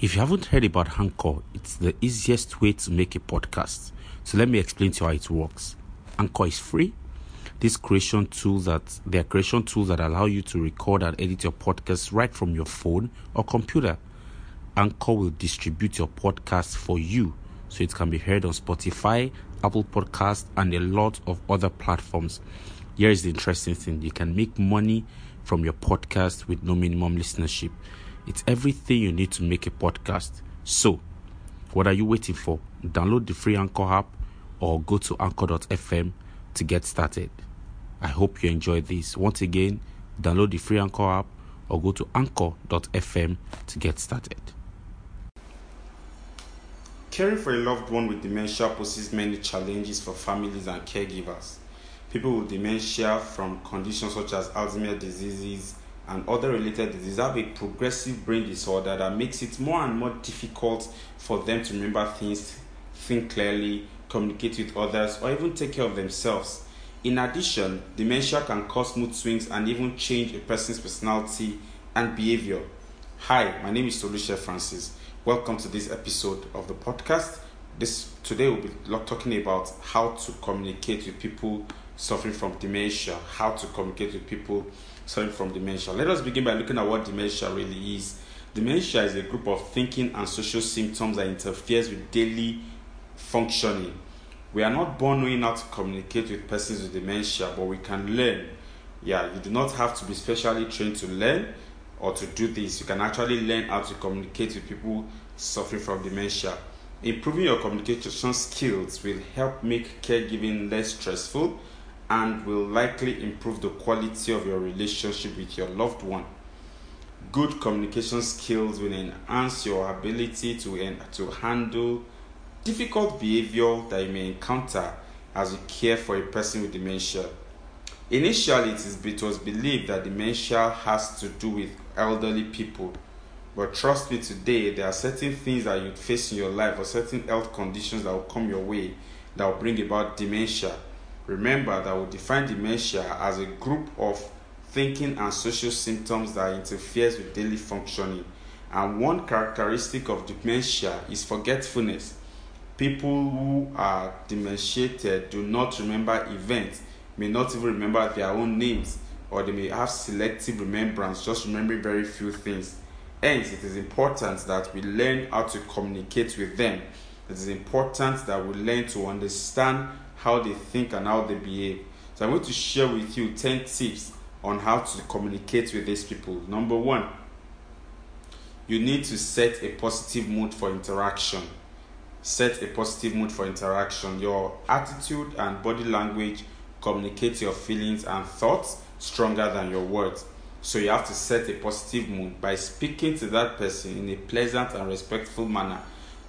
If you haven't heard about Anchor, it's the easiest way to make a podcast. So let me explain to you how it works. Anchor is free. This creation tool that they are creation tools that allow you to record and edit your podcast right from your phone or computer. Anchor will distribute your podcast for you so it can be heard on Spotify, Apple Podcast, and a lot of other platforms. Here is the interesting thing you can make money from your podcast with no minimum listenership. It's everything you need to make a podcast. So, what are you waiting for? Download the free Anchor app or go to anchor.fm to get started. I hope you enjoy this. Once again, download the free Anchor app or go to anchor.fm to get started. Caring for a loved one with dementia poses many challenges for families and caregivers. People with dementia from conditions such as Alzheimer's diseases, and other related diseases have a progressive brain disorder that makes it more and more difficult for them to remember things, think clearly, communicate with others, or even take care of themselves. In addition, dementia can cause mood swings and even change a person's personality and behavior. Hi, my name is Toluse Francis. Welcome to this episode of the podcast. This today we'll be talking about how to communicate with people suffering from dementia, how to communicate with people suffering from dementia. Let us begin by looking at what dementia really is. Dementia is a group of thinking and social symptoms that interferes with daily functioning. We are not born knowing how to communicate with persons with dementia, but we can learn. Yeah, you do not have to be specially trained to learn or to do this. You can actually learn how to communicate with people suffering from dementia. Improving your communication skills will help make caregiving less stressful and will likely improve the quality of your relationship with your loved one. Good communication skills will enhance your ability to, to handle difficult behavior that you may encounter as you care for a person with dementia. Initially, it, is, it was believed that dementia has to do with elderly people. But trust me, today there are certain things that you face in your life or certain health conditions that will come your way that will bring about dementia. Remember that we define dementia as a group of thinking and social symptoms that interferes with daily functioning. And one characteristic of dementia is forgetfulness. People who are dementiated do not remember events, may not even remember their own names, or they may have selective remembrance, just remembering very few things. Hence, it is important that we learn how to communicate with them. It is important that we learn to understand how they think and how they behave. So I'm going to share with you 10 tips on how to communicate with these people. Number one, you need to set a positive mood for interaction. Set a positive mood for interaction. Your attitude and body language communicate your feelings and thoughts stronger than your words. So you have to set a positive mood by speaking to that person in a pleasant and respectful manner.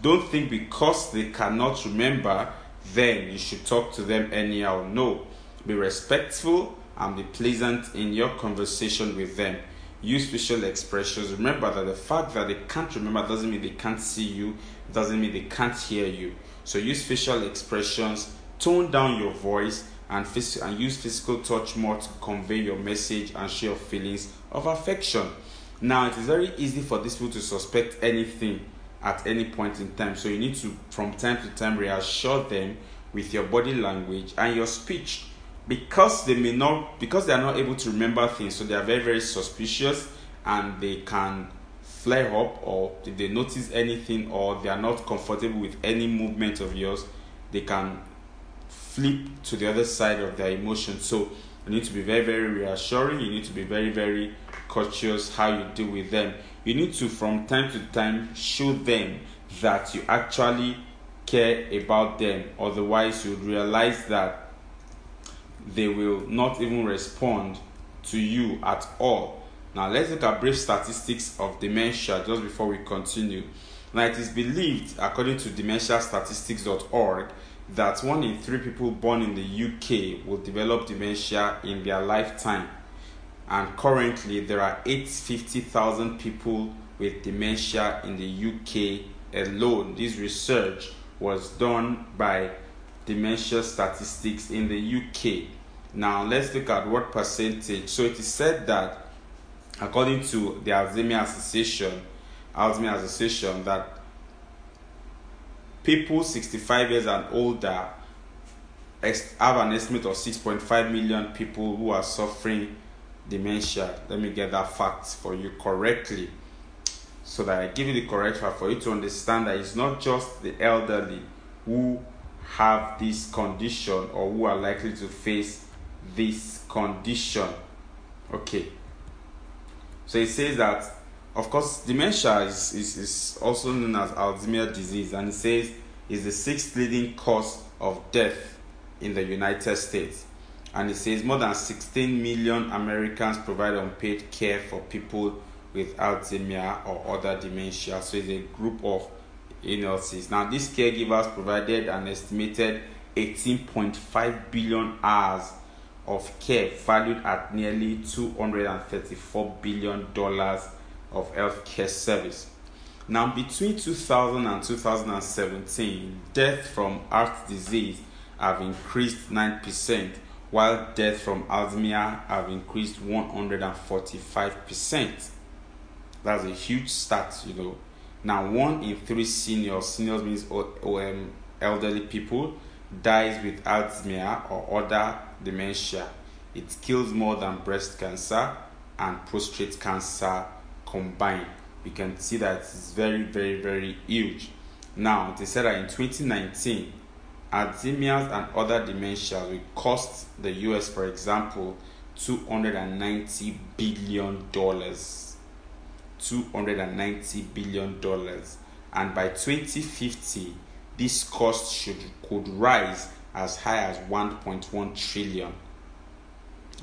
Don't think because they cannot remember then you should talk to them anyhow. No, be respectful and be pleasant in your conversation with them. Use facial expressions. Remember that the fact that they can't remember doesn't mean they can't see you, doesn't mean they can't hear you. So use facial expressions, tone down your voice, and, phys- and use physical touch more to convey your message and share feelings of affection. Now, it is very easy for these people to suspect anything at any point in time. So you need to, from time to time, reassure them with your body language and your speech because they may not because they are not able to remember things so they are very very suspicious and they can flare up or if they notice anything or they are not comfortable with any movement of yours they can flip to the other side of their emotion. so you need to be very very reassuring. You need to be very very cautious how you deal with them. You need to from time to time show them that you actually care about them. Otherwise you realize that they will not even respond to you at all. Now let's look at brief statistics of dementia just before we continue. Now it is believed according to dementiastatistics.org that one in three people born in the uk will develop dementia in their lifetime and currently there are 850,000 people with dementia in the UK alone. This research was done by Dementia Statistics in the UK. Now let's look at what percentage. So it is said that according to the Alzheimer's Association, Alzheimer's Association that people 65 years and older have an estimate of 6.5 million people who are suffering dementia. Let me get that fact for you correctly so that I give you the correct fact for you to understand that it's not just the elderly who have this condition or who are likely to face this condition. Okay. So it says that, of course, dementia is, is, is also known as Alzheimer's disease, and it says is the sixth leading cause of death in the United States. And it says more than 16 million Americans provide unpaid care for people with Alzheimer's or other dementia. So it's a group of illnesses. Now, these caregivers provided an estimated 18.5 billion hours of care valued at nearly 234 billion dollars of healthcare service. Now, between 2000 and 2017, death from heart disease have increased 9%, while death from Alzheimer have increased 145%. That's a huge stat, you know. Now, one in three seniors, seniors means um, elderly people, dies with Alzheimer or other dementia. It kills more than breast cancer and prostate cancer combined. You can see that it's very, very, very huge. Now, they said that in 2019, Alzheimer's and other dementia will cost the US, for example, $290 billion. $290 billion. And by 2050, this cost should could rise as high as 1.1 trillion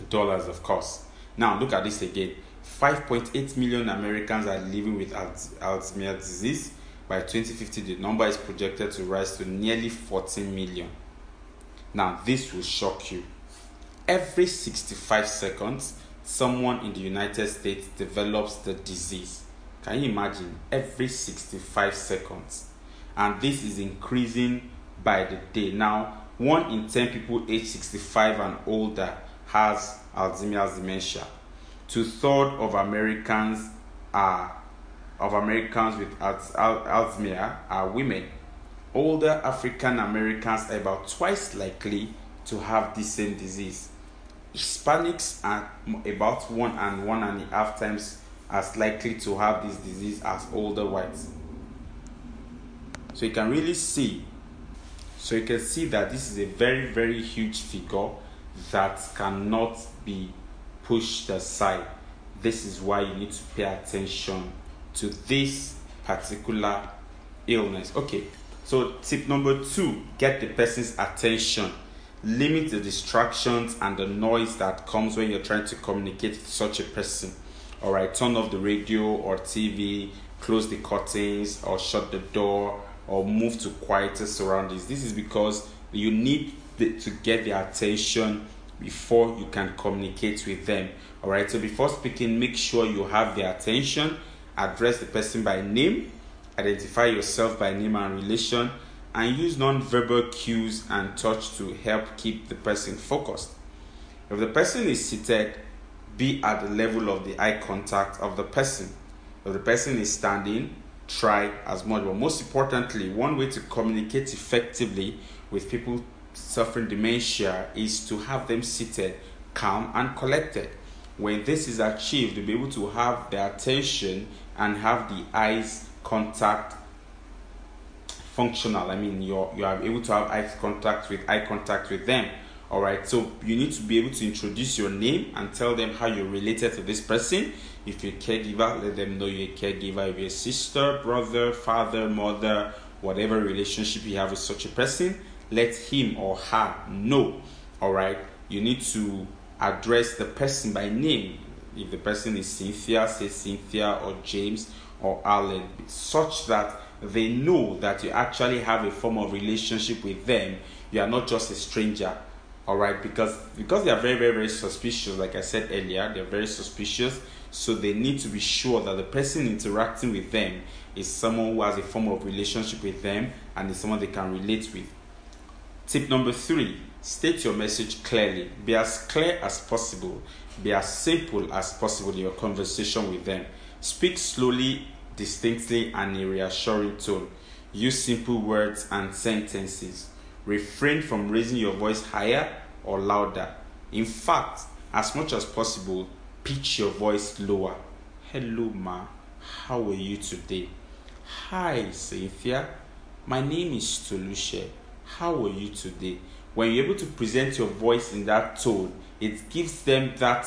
dollars, of course. Now, look at this again 5.8 million Americans are living with Alzheimer's disease. By 2050, the number is projected to rise to nearly 14 million. Now, this will shock you. Every 65 seconds, someone in the United States develops the disease. Can you imagine? Every 65 seconds. And this is increasing by the day. Now, one in 10 people aged 65 and older has Alzheimer's dementia. Two thirds of Americans are of Americans with Alzheimer's are women. Older African Americans are about twice likely to have the same disease. Hispanics are about one and one and a half times as likely to have this disease as older whites. So you can really see, so you can see that this is a very, very huge figure that cannot be pushed aside. This is why you need to pay attention to this particular illness. Okay, so tip number two get the person's attention. Limit the distractions and the noise that comes when you're trying to communicate with such a person. All right, turn off the radio or TV, close the curtains or shut the door or move to quieter surroundings. This is because you need to get their attention before you can communicate with them. All right, so before speaking, make sure you have their attention, address the person by name, identify yourself by name and relation, and use non-verbal cues and touch to help keep the person focused. If the person is seated, be at the level of the eye contact of the person. If the person is standing, try as much. But most importantly, one way to communicate effectively with people suffering dementia is to have them seated, calm, and collected. When this is achieved, you'll be able to have their attention and have the eyes contact functional. I mean, you're you are able to have eye contact with eye contact with them. All right. So you need to be able to introduce your name and tell them how you're related to this person. If you're a caregiver, let them know you're a caregiver. If you're a sister, brother, father, mother, whatever relationship you have with such a person, let him or her know. All right. You need to address the person by name. If the person is Cynthia, say Cynthia or James or Alan, such that they know that you actually have a form of relationship with them. You are not just a stranger. All right, because because they are very very very suspicious. Like I said earlier, they're very suspicious. So they need to be sure that the person interacting with them is someone who has a form of relationship with them and is someone they can relate with. Tip number three state your message clearly. Be as clear as possible. Be as simple as possible in your conversation with them. Speak slowly distinctly and in a reassuring tone. Use simple words and sentences. Refrain from raising your voice higher or louder. In fact, as much as possible, pitch your voice lower. Hello, ma. How are you today? Hi, Cynthia. My name is Toluse. How are you today? When you're able to present your voice in that tone, it gives them that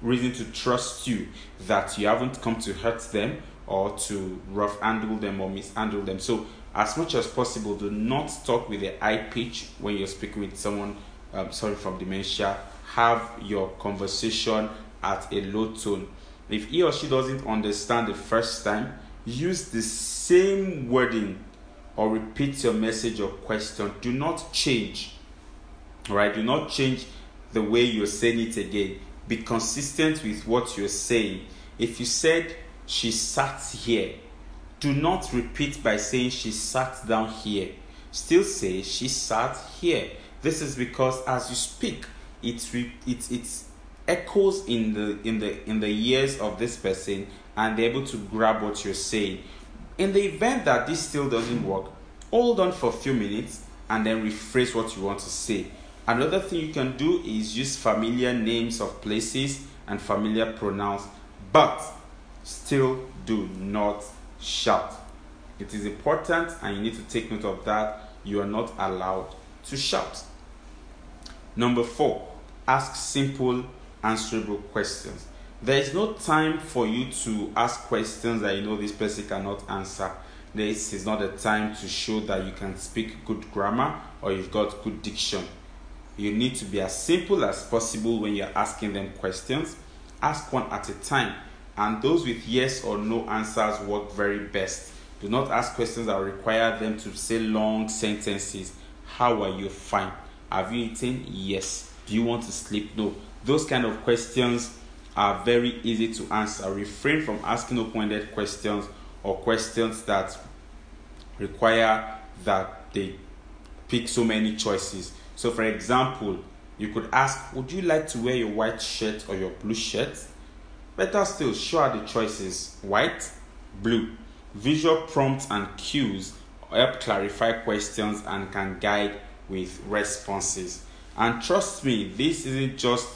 reason to trust you that you haven't come to hurt them or to rough handle them or mishandle them. So, as much as possible, do not talk with a high pitch when you're speaking with someone, um, sorry, from dementia. Have your conversation at a low tone. If he or she doesn't understand the first time, use the same wording or repeat your message or question. Do not change. Right? Do not change the way you're saying it again. Be consistent with what you're saying. If you said she sat here, do not repeat by saying she sat down here. Still say she sat here. This is because as you speak, it it it echoes in the in the in the ears of this person and they're able to grab what you're saying. In the event that this still doesn't work, hold on for a few minutes and then rephrase what you want to say. Another thing you can do is use familiar names of places and familiar pronouns, but still do not shout. It is important and you need to take note of that. You are not allowed to shout. Number four, ask simple, answerable questions. There is no time for you to ask questions that you know this person cannot answer. This is not the time to show that you can speak good grammar or you've got good diction you need to be as simple as possible when you're asking them questions. Ask one at a time, and those with yes or no answers work very best. Do not ask questions that require them to say long sentences. How are you? Fine. Have you eaten? Yes. Do you want to sleep? No. Those kind of questions are very easy to answer. Refrain from asking open ended questions or questions that require that they pick so many choices. So, for example, you could ask, Would you like to wear your white shirt or your blue shirt? Better still, show the choices white, blue. Visual prompts and cues help clarify questions and can guide with responses. And trust me, this isn't just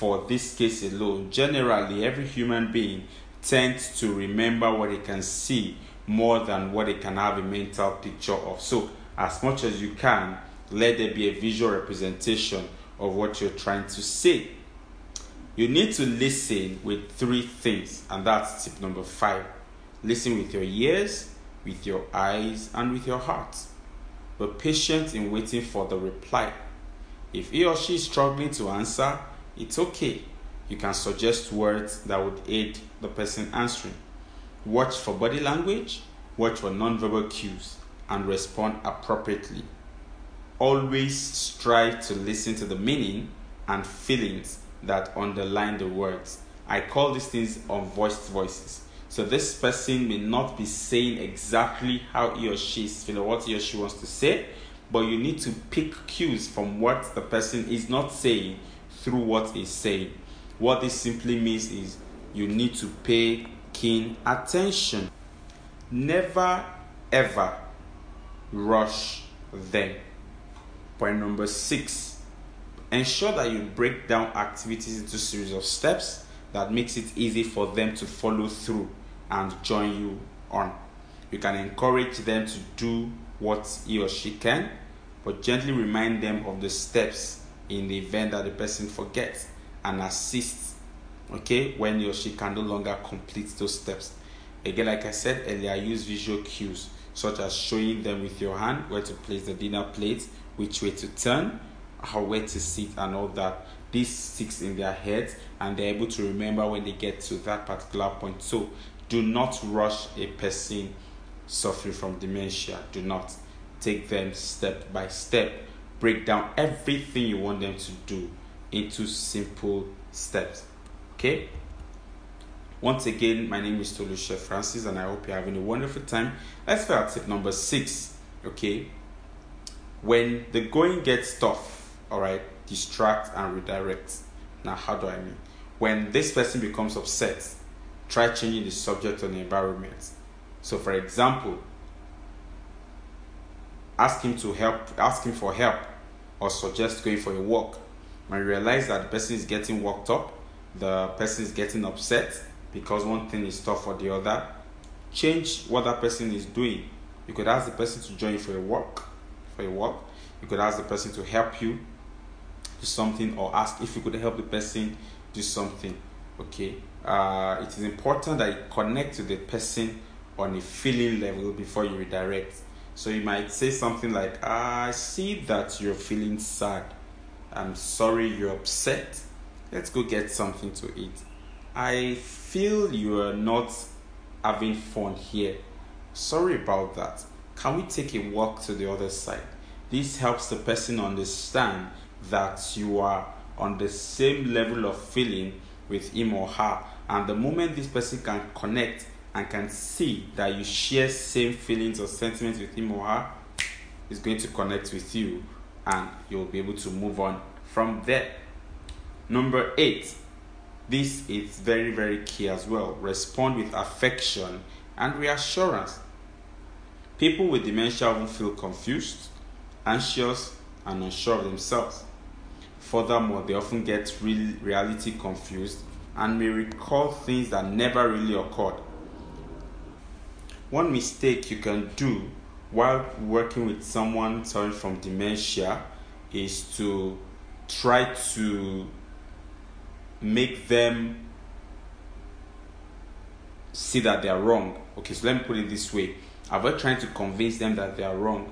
for this case alone. Generally, every human being tends to remember what it can see more than what it can have a mental picture of. So, as much as you can, let there be a visual representation of what you're trying to say. You need to listen with three things, and that's tip number five. Listen with your ears, with your eyes, and with your heart. Be patient in waiting for the reply. If he or she is struggling to answer, it's okay. You can suggest words that would aid the person answering. Watch for body language, watch for nonverbal cues, and respond appropriately always strive to listen to the meaning and feelings that underline the words. I call these things unvoiced voices. So this person may not be saying exactly how he or she is feeling, what he or she wants to say, but you need to pick cues from what the person is not saying through what he's saying. What this simply means is you need to pay keen attention. Never ever rush them. Point number six ensure that you break down activities into series of steps that makes it easy for them to follow through and join you on. You can encourage them to do what he or she can, but gently remind them of the steps in the event that the person forgets and assist okay when he or she can no longer complete those steps again like i said earlier use visual cues such as showing them with your hand where to place the dinner plate which way to turn, how where to sit, and all that. This sticks in their heads and they're able to remember when they get to that particular point. So do not rush a person suffering from dementia. Do not take them step by step. Break down everything you want them to do into simple steps. Okay? Once again, my name is Toluse Francis, and I hope you're having a wonderful time. Let's start at tip number six. Okay, when the going gets tough, all right, distract and redirect. Now, how do I mean? When this person becomes upset, try changing the subject or the environment. So, for example, ask him to help, ask him for help, or suggest going for a walk. When you realize that the person is getting worked up, the person is getting upset because one thing is tough for the other, change what that person is doing. You could ask the person to join you for a walk, for a walk. You could ask the person to help you do something, or ask if you could help the person do something. Okay, uh, it is important that you connect to the person on a feeling level before you redirect. So you might say something like, I see that you're feeling sad. I'm sorry you're upset. Let's go get something to eat. I feel you are not having fun here. Sorry about that. Can we take a walk to the other side? This helps the person understand that you are on the same level of feeling with him or her. And the moment this person can connect and can see that you share same feelings or sentiments with him or her, is going to connect with you and you'll be able to move on from there. Number eight, this is very, very key as well. Respond with affection and reassurance. People with dementia often feel confused, anxious, and unsure of themselves. Furthermore, they often get real reality confused and may recall things that never really occurred. One mistake you can do while working with someone suffering from dementia is to try to make them see that they are wrong. Okay, so let me put it this way. Avoid trying to convince them that they are wrong.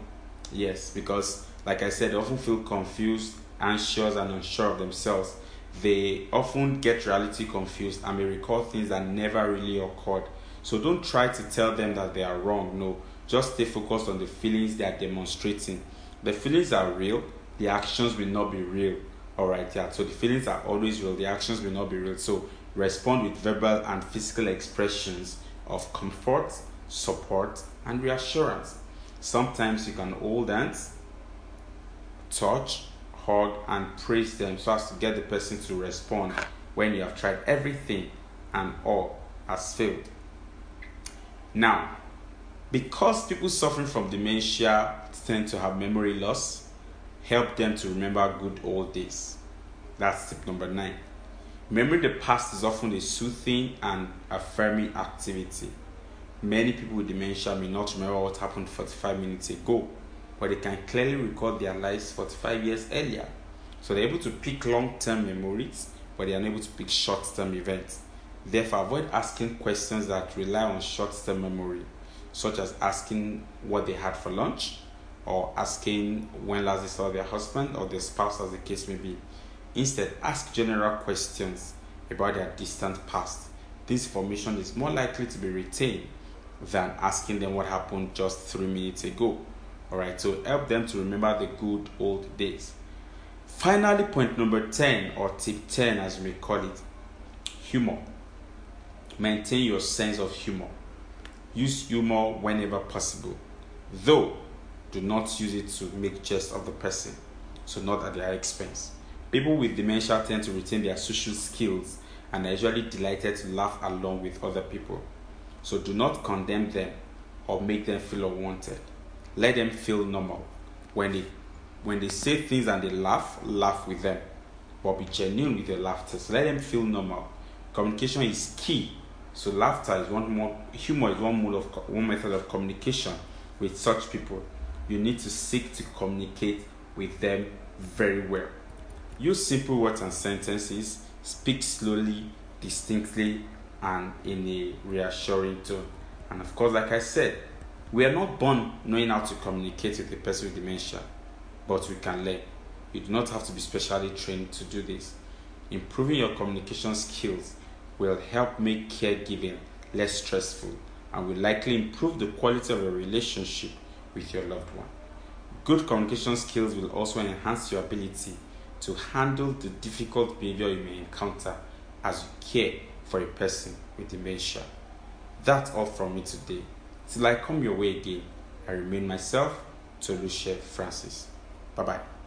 Yes, because like I said, they often feel confused, anxious, and unsure of themselves. They often get reality confused and may recall things that never really occurred. So don't try to tell them that they are wrong. No, just stay focused on the feelings they are demonstrating. The feelings are real, the actions will not be real. Alright, yeah. So the feelings are always real, the actions will not be real. So respond with verbal and physical expressions of comfort, support, and reassurance. Sometimes you can hold hands, touch, hug, and praise them so as to get the person to respond when you have tried everything and all has failed. Now, because people suffering from dementia tend to have memory loss, help them to remember good old days. That's tip number nine. Remembering the past is often a soothing and affirming activity. Many people with dementia may not remember what happened 45 minutes ago, but they can clearly recall their lives 45 years earlier. So they're able to pick long term memories, but they are unable to pick short term events. Therefore, avoid asking questions that rely on short term memory, such as asking what they had for lunch or asking when last they saw their husband or their spouse, as the case may be. Instead, ask general questions about their distant past. This information is more likely to be retained than asking them what happened just three minutes ago. Alright, so help them to remember the good old days. Finally, point number 10 or tip 10 as we call it humor. Maintain your sense of humor. Use humor whenever possible. Though do not use it to make jest of the person, so not at their expense. People with dementia tend to retain their social skills and are usually delighted to laugh along with other people. So do not condemn them or make them feel unwanted. Let them feel normal. When they when they say things and they laugh, laugh with them. But be genuine with your laughter. So let them feel normal. Communication is key. So laughter is one more humor is one mode of one method of communication with such people you need to seek to communicate with them very well. Use simple words and sentences, speak slowly, distinctly, and in a reassuring tone. And of course, like I said, we are not born knowing how to communicate with a person with dementia, but we can learn. You do not have to be specially trained to do this. Improving your communication skills will help make caregiving less stressful and will likely improve the quality of your relationship with your loved one. Good communication skills will also enhance your ability to handle the difficult behavior you may encounter as you care for a person with dementia. That's all from me today. Till I come your way again, I remain myself, Toluse Francis. Bye bye.